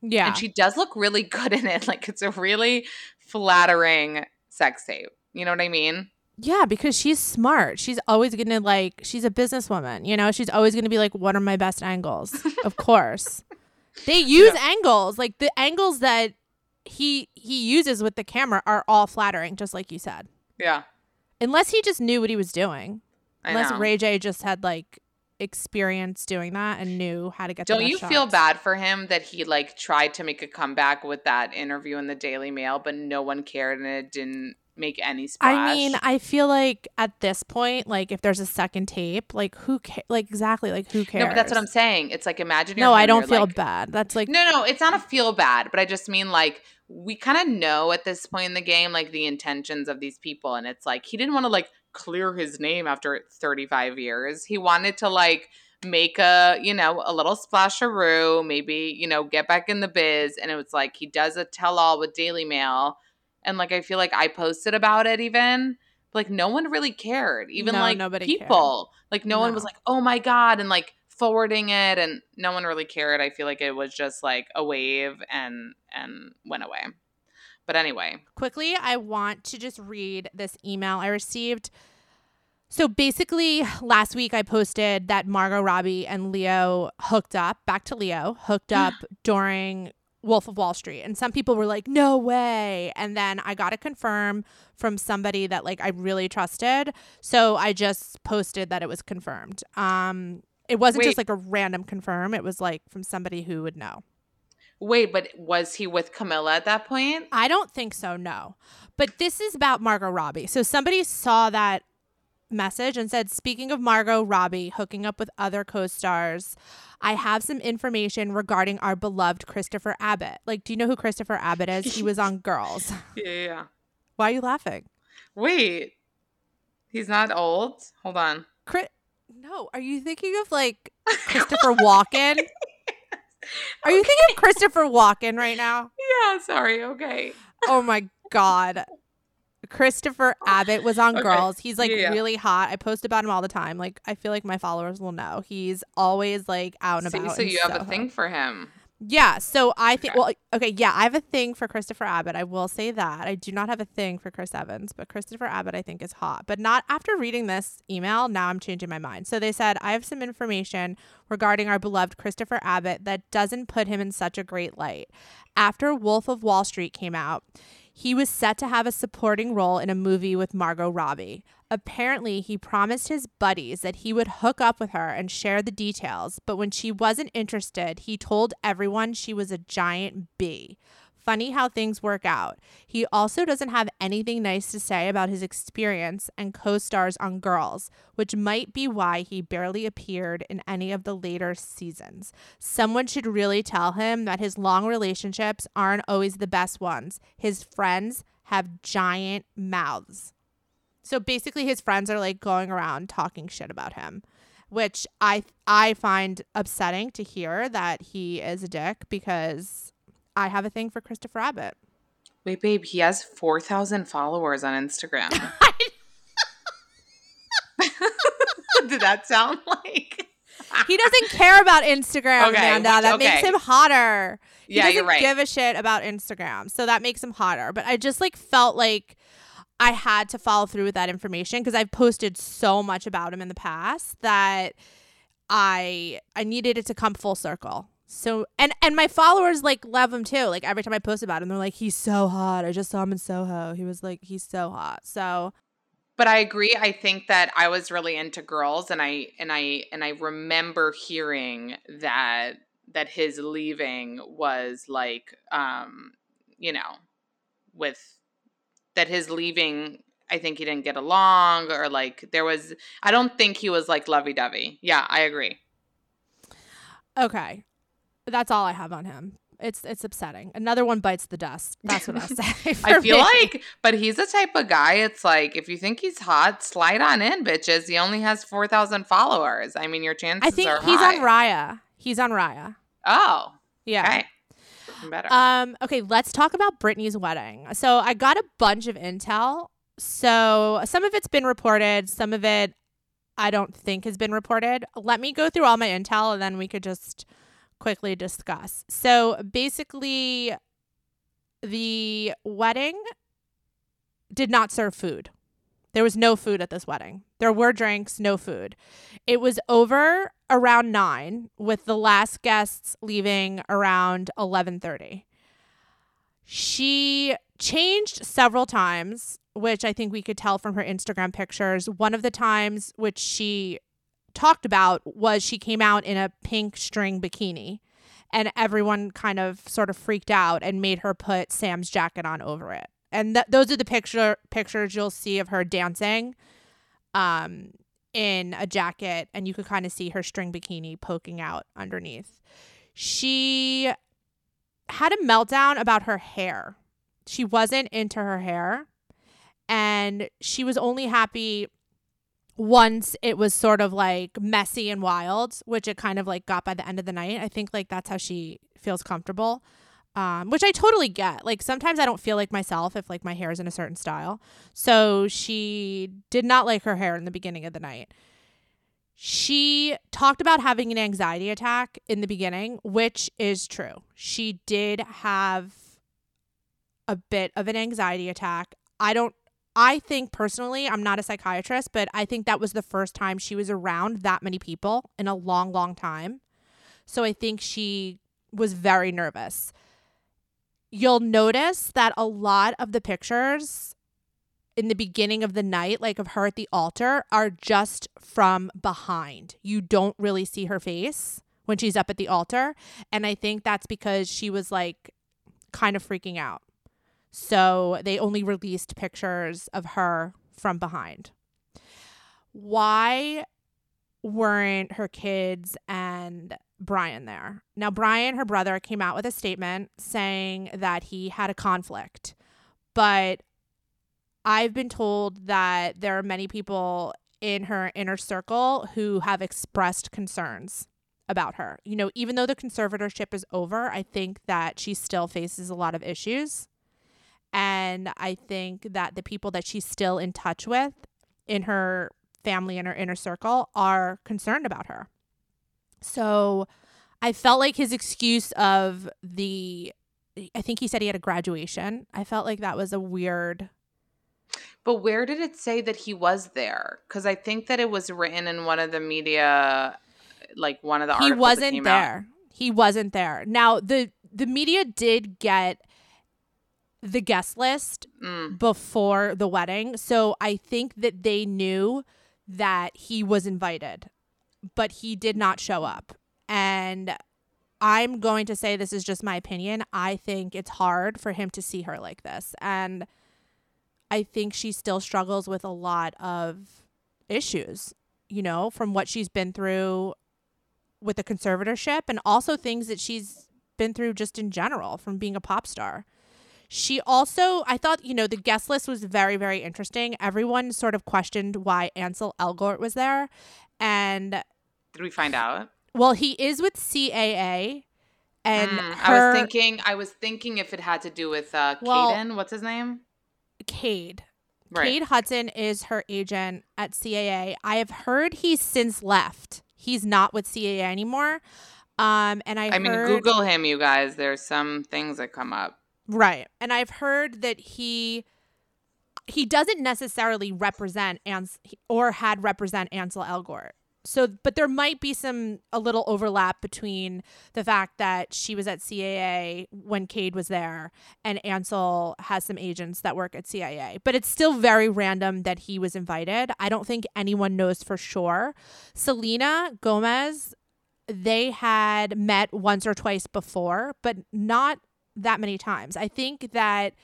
Yeah, And she does look really good in it. Like it's a really flattering sex tape. You know what I mean? Yeah, because she's smart. She's always going to like, she's a businesswoman, you know? She's always going to be like, what are my best angles? of course. They use angles. Like the angles that he he uses with the camera are all flattering, just like you said. Yeah. Unless he just knew what he was doing. I Unless know. Ray J just had like experience doing that and knew how to get Don't you feel bad for him that he like tried to make a comeback with that interview in the Daily Mail, but no one cared and it didn't make any splash? I mean, I feel like at this point, like if there's a second tape, like who ca- like exactly like who cares? no, but that's what I'm saying. It's like imagine. You're No, I don't feel like- bad. That's like No, no, it's not a feel bad, but I just mean like we kind of know at this point in the game like the intentions of these people, and it's like he didn't want to like clear his name after 35 years. He wanted to like make a you know a little splasharoo, maybe you know get back in the biz, and it was like he does a tell all with Daily Mail, and like I feel like I posted about it even. Like no one really cared, even No, like nobody cared. people. Like no, one was like, "Oh my god!" and like forwarding it, and no one really cared. I feel like it was just like a wave and and went away. But anyway, quickly, I want to just read this email I received. So basically, last week I posted that Margot Robbie and Leo hooked up, back to Leo, hooked up during Wolf of Wall Street. And some people were like, no way. And then I got to confirm from somebody that like I really trusted. So I just posted that it was confirmed. Um, it wasn't Wait. just like a random confirm, it was like from somebody who would know. wait, but was he with Camila at that point? I don't think so, no. But this is about Margot Robbie. So somebody saw that message and said, Speaking of Margot Robbie hooking up with other co stars, I have some information regarding our beloved Christopher Abbott. Like, do you know who Christopher Abbott is? He was on Girls. Yeah, yeah, yeah. Why are you laughing? Wait, he's not old. Hold on. Chri- no, are you thinking of like Christopher Walken? Are you thinking of Christopher Walken right now? Yeah, sorry. Okay. Oh my God. Christopher Abbott was on Okay. Girls. He's like Yeah, really hot. I post about him all the time. Like I feel like my followers will know. He's always like out and See, about. so you have a thing for him. Yeah. So I think. Okay. Well, okay. Yeah, I have a thing for Christopher Abbott. I will say that. I do not have a thing for Chris Evans, but Christopher Abbott I think is hot. But not after reading this email. Now I'm changing my mind. So they said I have some information regarding our beloved Christopher Abbott that doesn't put him in such a great light. After Wolf of Wall Street came out, he was set to have a supporting role in a movie with Margot Robbie. Apparently, he promised his buddies that he would hook up with her and share the details, but when she wasn't interested, he told everyone she was a giant bee. Funny how things work out. He also doesn't have anything nice to say about his experience and co stars on Girls, which might be why he barely appeared in any of the later seasons. Someone should really tell him that his long relationships aren't always the best ones. His friends have giant mouths. So basically his friends are like going around talking shit about him, which I I find upsetting to hear that he is a dick because I have a thing for Christopher Abbott. Wait, babe, he has 4,000 followers on Instagram. Did that sound like? He doesn't care about Instagram, Okay, Amanda. That makes him hotter. He Yeah, doesn't you're right. give a shit about Instagram. So that makes him hotter. But I just like felt like I had to follow through with that information because I've posted so much about him in the past that I I needed it to come full circle. So and and my followers like love him too. Like every time I post about him, they're like, he's so hot. I just saw him in Soho. He was like, he's so hot. So But I agree. I think that I was really into girls and I and I and I remember hearing that that his leaving was like um you know with that his leaving I think he didn't get along or like there was I don't think he was like lovey-dovey. Yeah, I agree. okay, that's all I have on him. It's it's upsetting. Another one bites the dust. That's what I say. I feel me. like, but he's the type of guy. It's like if you think he's hot, slide on in, bitches. He only has four thousand followers. I mean, your chances I think are he's high. on Raya. He's on Raya. Oh, Yeah. okay, better. Um, okay, let's talk about Britney's wedding. So I got a bunch of intel. So some of it's been reported, some of it I don't think has been reported. Let me go through all my intel and then we could just quickly discuss. So basically the wedding did not serve food. There was no food at this wedding. There were drinks, no food. It was over around 9 with the last guests leaving around 11:30. She changed several times, which I think we could tell from her Instagram pictures. One of the times which she talked about was she came out in a pink string bikini and everyone kind of sort of freaked out and made her put Sam's jacket on over it. And th- those are the picture pictures you'll see of her dancing um in a jacket and you could kind of see her string bikini poking out underneath. She had a meltdown about her hair. She wasn't into her hair and she was only happy once it was sort of like messy and wild, which it kind of like got by the end of the night. I think like that's how she feels comfortable. Um, which I totally get. Like sometimes I don't feel like myself if like my hair is in a certain style. So she did not like her hair in the beginning of the night. She talked about having an anxiety attack in the beginning, which is true. She did have a bit of an anxiety attack. I don't I think personally, I'm not a psychiatrist, but I think that was the first time she was around that many people in a long, long time. So I think she was very nervous. You'll notice that a lot of the pictures in the beginning of the night, like of her at the altar, are just from behind. You don't really see her face when she's up at the altar. And I think that's because she was like kind of freaking out. So they only released pictures of her from behind. Why weren't her kids and Brian there? Now, Brian, her brother, came out with a statement saying that he had a conflict. But I've been told that there are many people in her inner circle who have expressed concerns about her. You know, even though the conservatorship is over, I think that she still faces a lot of issues And I think that the people that she's still in touch with in her family and her inner circle are concerned about her. So I felt like his excuse of the, I think he said he had a graduation. I felt like that was a weird. But where did it say that he was there? Because I think that it was written in one of the media, like one of the He wasn't came out. there. He wasn't there. Now the the media did get the guest list Mm. before the wedding, so I think that they knew that he was invited, but he did not show up. And I'm going to say this is just my opinion. I think it's hard for him to see her like this. And I think she still struggles with a lot of issues, you know, from what she's been through with the conservatorship and also things that she's been through just in general from being a pop star. She also, I thought, you know, the guest list was very, very interesting. Everyone sort of questioned why Ansel Elgort was there. And Did we find out? well, he is with CAA. And Mm, her, I was thinking. I was thinking if it had to do with uh, Well- Caden. What's his name? Cade. Right. Cade Hudson is her agent at CAA. I have heard he's since left. He's not with CAA anymore. Um, and I, I mean, Google him, you guys. There's some things that come up. Right. And I've heard that he he doesn't necessarily represent Ans or had represent Ansel Elgort. So but there might be some a little overlap between the fact that she was at CAA when Cade was there and Ansel has some agents that work at CIA. But it's still very random that he was invited. I don't think anyone knows for sure. Selena Gomez they had met once or twice before, but not that many times. I think that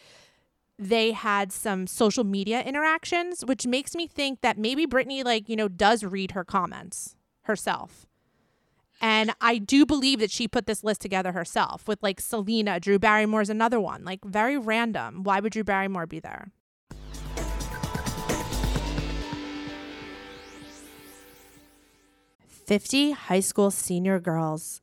they had some social media interactions, which makes me think that maybe Britney, like, you know, does read her comments herself. And I do believe that she put this list together herself with like Selena, Drew Barrymore's another one, like very random. Why would Drew Barrymore be there? Fifty high school senior girls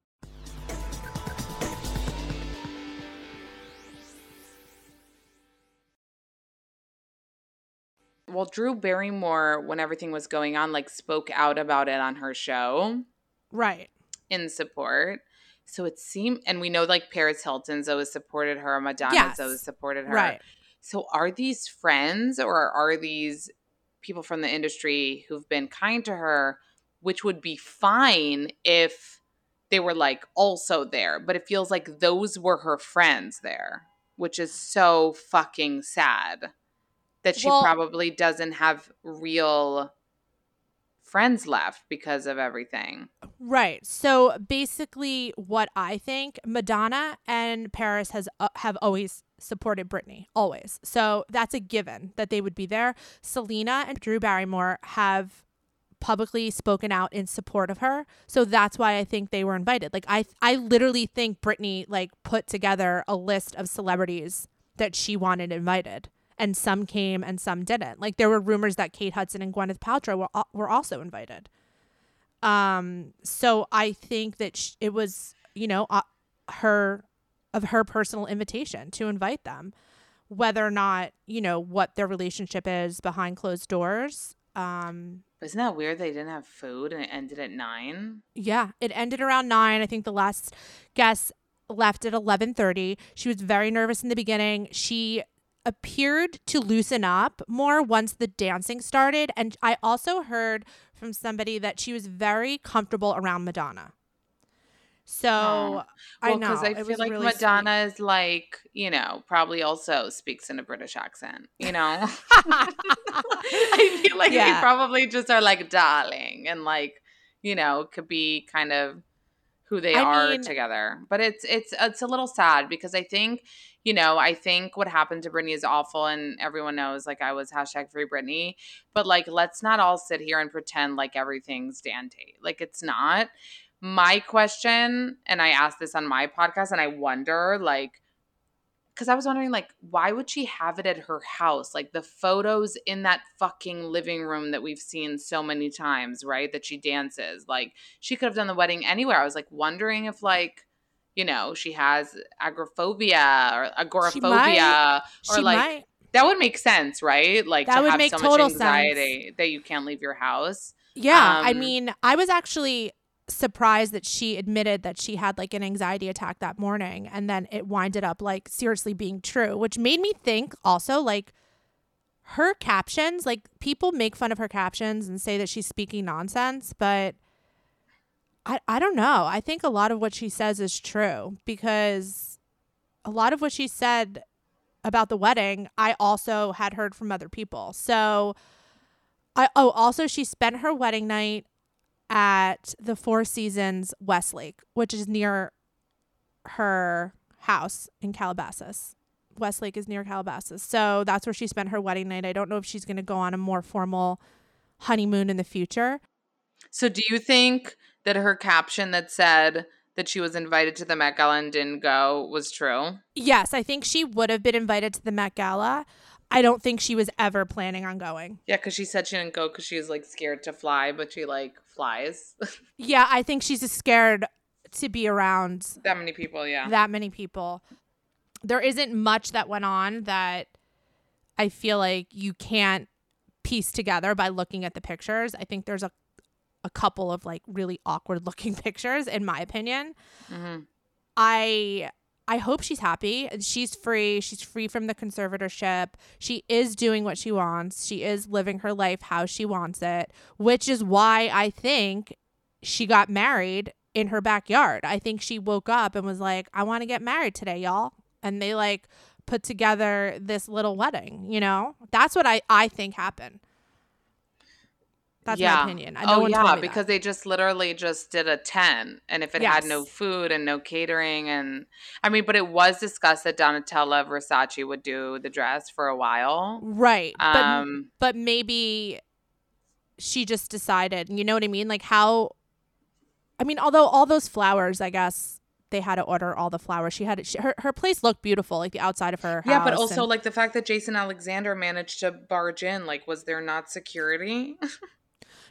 Well, Drew Barrymore, when everything was going on, like spoke out about it on her show Right. in support. So it seemed, and we know like Paris Hilton's always supported her, Madonna's Yes. always supported her. Right. So are these friends or are these people from the industry who've been kind to her, which would be fine if they were like also there, but it feels like those were her friends there, which is so fucking sad that she Well- probably doesn't have real friends left because of everything. Right. So basically, what I think Madonna and Paris has uh, have always supported Britney, always. So that's a given that they would be there. Selena and Drew Barrymore have publicly spoken out in support of her. So that's why I think they were invited. Like I I literally think Britney like put together a list of celebrities that she wanted invited. And some came and some didn't. Like there were rumors that Kate Hudson and Gwyneth Paltrow were, were also invited. Um, so I think that sh- it was, you know, uh, her of her personal invitation to invite them, whether or not you know what their relationship is behind closed doors. Um, Isn't that weird they didn't have food and it ended at nine? yeah, it ended around nine. I think the last guest left at eleven thirty. She was very nervous in the beginning. She appeared to loosen up more once the dancing started. And I also heard from somebody that she was very comfortable around Madonna. So. I Well, know because I it feel like really Madonna is like, you know, probably also speaks in a British accent, you know? I feel like they probably just are like darling and like, you know, could be kind of who they I are mean- together. But it's it's it's a little sad because I think, you know, I think what happened to Britney is awful and everyone knows like I was hashtag free Britney. But like let's not all sit here and pretend like everything's Dan Tate. Like it's not my question, and I asked this on my podcast, and I wonder, like, because I was wondering, like, why would she have it at her house? Like, the photos in that fucking living room that we've seen so many times, right? That she dances. Like, she could have done the wedding anywhere. I was like wondering if, like, you know, she has agoraphobia or agoraphobia, or she like might. that would make sense, right? Like That to would have make so total much anxiety that you can't leave your house. Yeah, I Um, mean, I was actually surprised that she admitted that she had like an anxiety attack that morning and then it winded up like seriously being true, which made me think also like her captions, like people make fun of her captions and say that she's speaking nonsense, but I I don't know. I think a lot of what she says is true because a lot of what she said about the wedding, I also had heard from other people. So I oh also she spent her wedding night at the Four Seasons Westlake, which is near her house in Calabasas. Westlake is near Calabasas. So that's where she spent her wedding night. I don't know if she's going to go on a more formal honeymoon in the future. So, do you think that her caption that said that she was invited to the Met Gala and didn't go was true? Yes, I think she would have been invited to the Met Gala. I don't think she was ever planning on going. Yeah, because she said she didn't go because she was like scared to fly, but she like flies. Yeah, I think she's just scared to be around that many people, yeah. that many people. There isn't much that went on that I feel like you can't piece together by looking at the pictures. I think there's a a couple of like really awkward looking pictures in my opinion. Mhm. I I hope she's happy. And she's free. She's free from the conservatorship. She is doing what she wants. She is living her life how she wants it, which is why I think she got married in her backyard. I think she woke up and was like, I want to get married today, y'all. And they like put together this little wedding, you know? That's what I, I think happened. That's my opinion. I- No oh yeah, because that. they just literally just did a ten, and if it had no food and no catering, and I mean, but it was discussed that Donatella Versace would do the dress for a while. Right. But Um, but maybe she just decided, you know what I mean? Like how I mean, although all those flowers, I guess they had to order all the flowers. She had she, her her place looked beautiful, like the outside of her house. yeah, but also and- like the fact that Jason Alexander managed to barge in, like, was there not security?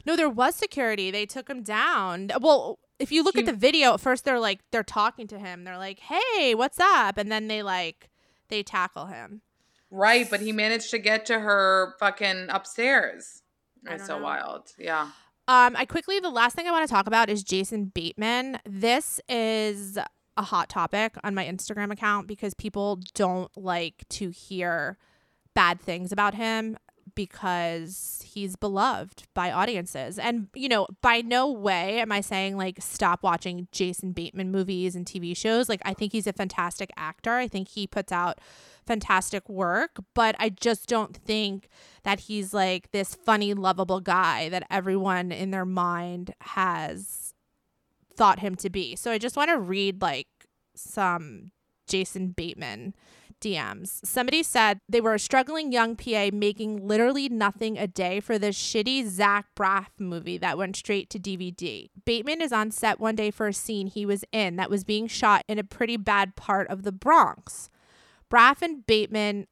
No, there was security. They took him down. Well, if you look He- at the video, at first they're like they're talking to him. They're like, "Hey, what's up?" And then they like they tackle him. right, but he managed to get to her fucking upstairs. It's so know. wild. Yeah. Um, I quickly the last thing I want to talk about is Jason Bateman. This is a hot topic on my Instagram account because people don't like to hear bad things about him because he's beloved by audiences. And you know, by no way am I saying like stop watching Jason Bateman movies and TV shows. Like I think he's a fantastic actor. I think he puts out fantastic work, but I just don't think that he's like this funny, lovable guy that everyone in their mind has thought him to be. So I just want to read like some Jason Bateman DMs. Somebody said they were a struggling young PA making literally nothing a day for this shitty Zach Braff movie that went straight to DVD. Bateman is on set one day for a scene he was in that was being shot in a pretty bad part of the Bronx. Braff and Bateman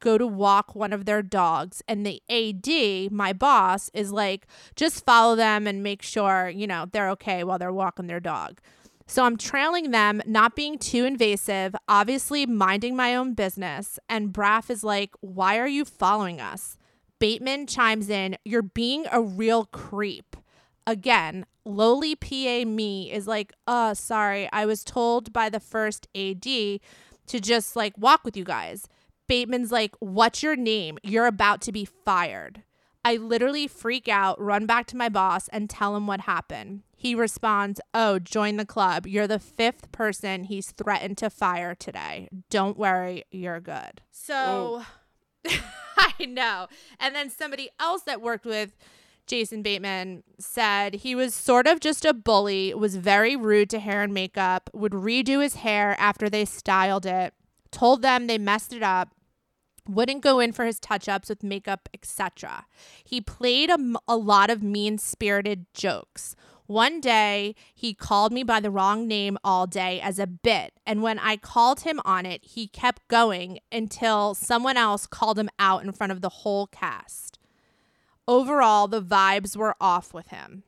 go to walk one of their dogs and the AD, my boss, is like, just follow them and make sure, you know, they're okay while they're walking their dog. So I'm trailing them, not being too invasive, obviously minding my own business. And Braff is like, Why are you following us? Bateman chimes in, You're being a real creep. Again, lowly PA me is like, Uh, sorry, I was told by the first AD to just like walk with you guys. Bateman's like, What's your name? You're about to be fired. I literally freak out, run back to my boss, and tell him what happened. He responds, Oh, join the club. You're the fifth person he's threatened to fire today. Don't worry, you're good. So I know. And then somebody else that worked with Jason Bateman said he was sort of just a bully, was very rude to hair and makeup, would redo his hair after they styled it, told them they messed it up, wouldn't go in for his touch-ups with makeup, etc. He played a, a lot of mean-spirited jokes. One day, he called me by the wrong name all day as a bit, and when I called him on it, he kept going until someone else called him out in front of the whole cast. Overall, the vibes were off with him.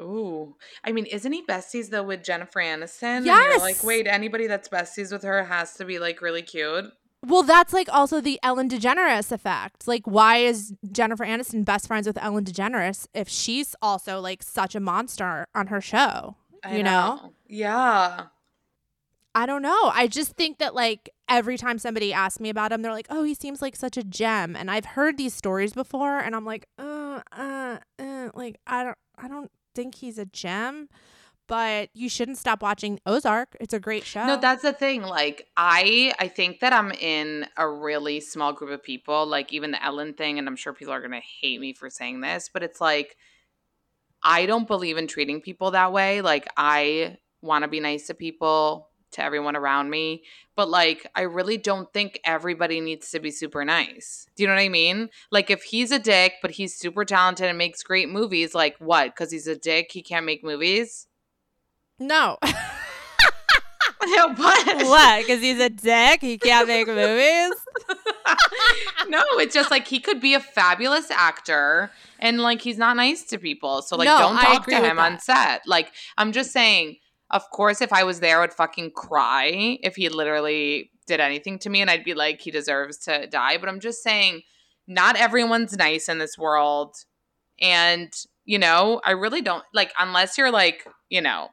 Ooh. I mean, isn't he besties though with Jennifer Aniston? Yes. like, wait, anybody that's besties with her has to be like really cute. Well, that's like also the Ellen DeGeneres effect. Like, why is Jennifer Aniston best friends with Ellen DeGeneres if she's also like such a monster on her show? I you know? Yeah. I don't know. I just think that like every time somebody asks me about him, they're like, "Oh, he seems like such a gem." And I've heard these stories before, and I'm like, "Uh, uh, uh like I don't, I don't think he's a gem." But you shouldn't stop watching Ozark. It's a great show. No, that's the thing. Like, I I think that I'm in a really small group of people. Like, even the Ellen thing, and I'm sure people are gonna hate me for saying this, but it's like I don't believe in treating people that way. Like, I want to be nice to people, to everyone around me, but like, I really don't think everybody needs to be super nice. Do you know what I mean? Like, if he's a dick, but he's super talented and makes great movies, like, what? Because he's a dick, he can't make movies? No. No, but what? Because he's a dick. He can't make movies. no, it's just like he could be a fabulous actor and like he's not nice to people. So like No, don't talk to him on set. Like I'm just saying, of course if I was there I would fucking cry if he literally did anything to me and I'd be like he deserves to die, but I'm just saying not everyone's nice in this world and you know, I really don't like unless you're like, you know,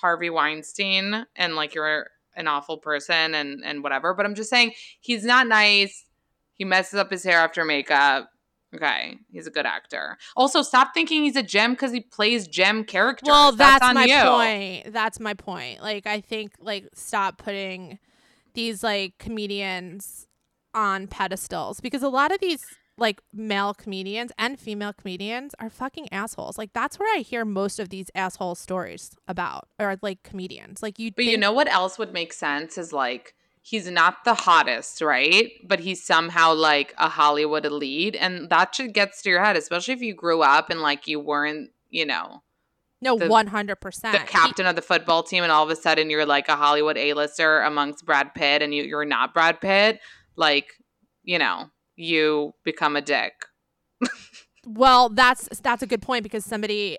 Harvey Weinstein and like you're an awful person and and whatever, but I'm just saying he's not nice. He messes up his hair after makeup. Okay, he's a good actor. Also, stop thinking he's a gem because he plays gem characters. Well, that's, on my you. point. That's my point. Like I think like stop putting these like comedians on pedestals because a lot of these like male comedians and female comedians are fucking assholes. Like that's where I hear most of these asshole stories about or like comedians. Like you But you know what else would make sense is like he's not the hottest, right? But he's somehow like a Hollywood elite, and that should gets to your head, especially if you grew up and like you weren't, you know, no one hundred percent the captain of the football team, and all of a sudden you're like a Hollywood A-lister amongst Brad Pitt, and you you're not Brad Pitt. Like, you know, you become a dick. Well, that's that's a good point because somebody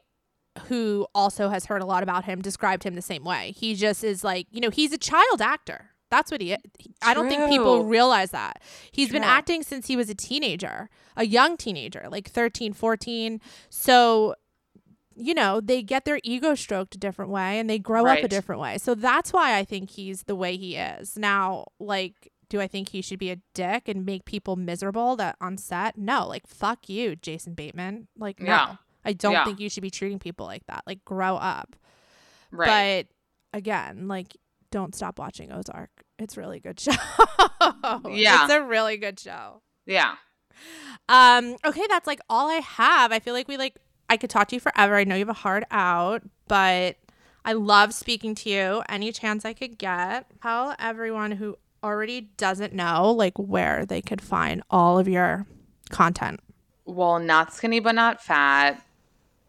who also has heard a lot about him described him the same way. He just is like, you know, he's a child actor. That's what he is. I don't think people realize that. He's been acting since he was a teenager, a young teenager, like 13, 14. So, you know, they get their ego stroked a different way and they grow up a different way. So that's why I think he's the way he is. Now, like do I think he should be a dick and make people miserable that on set? No, like fuck you, Jason Bateman. Like no. Yeah. I don't Yeah. think you should be treating people like that. Like grow up. Right. But again, like don't stop watching Ozark. It's really good show. Yeah. It's a really good show. yeah. Um, okay, that's like all I have. I feel like we like I could talk to you forever. I know you have a hard out, but I love speaking to you any chance I could get. Tell everyone who already doesn't know like where they could find all of your content. Well, not skinny but not fat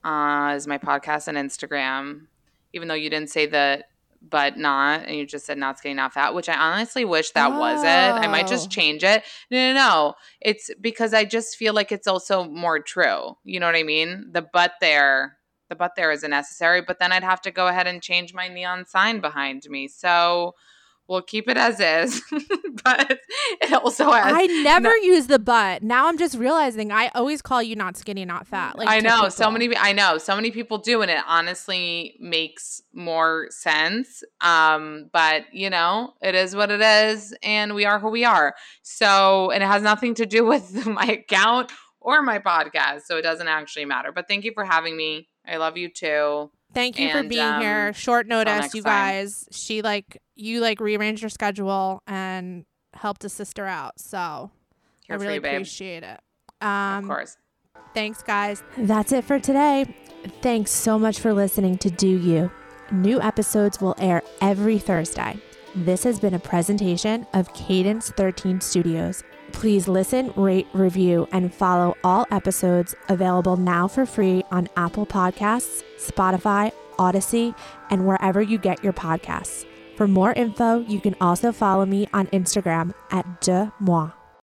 uh, is my podcast and Instagram. Even though you didn't say the but not, and you just said not skinny, not fat, which I honestly wish that was it. I might Oh. just change it. No, no, no. It's because I just feel like it's also more true. You know what I mean? The but there, the but there isn't necessary, but then I'd have to go ahead and change my neon sign behind me. So we'll keep it as is. but it also has. I never use the but. Now I'm just realizing I always call you not skinny, not fat. Like I know so many. I know so many people do, and it honestly makes more sense. Um, but you know, it is what it is, and we are who we are. So, and it has nothing to do with my account or my podcast, so it doesn't actually matter. But thank you for having me. I love you too. Thank you for being um, here. Short notice, next you time. guys. She like you like rearranged her schedule and helped a sister out. So Here I really you, appreciate it. Um, Of course. Thanks, guys. That's it for today. Thanks so much for listening to Deux U. New episodes will air every Thursday. This has been a presentation of Cadence 13 Studios. Please listen, rate, review, and follow all episodes available now for free on Apple Podcasts, Spotify, Audacy, and wherever you get your podcasts. For more info, you can also follow me on Instagram at Deuxmoi.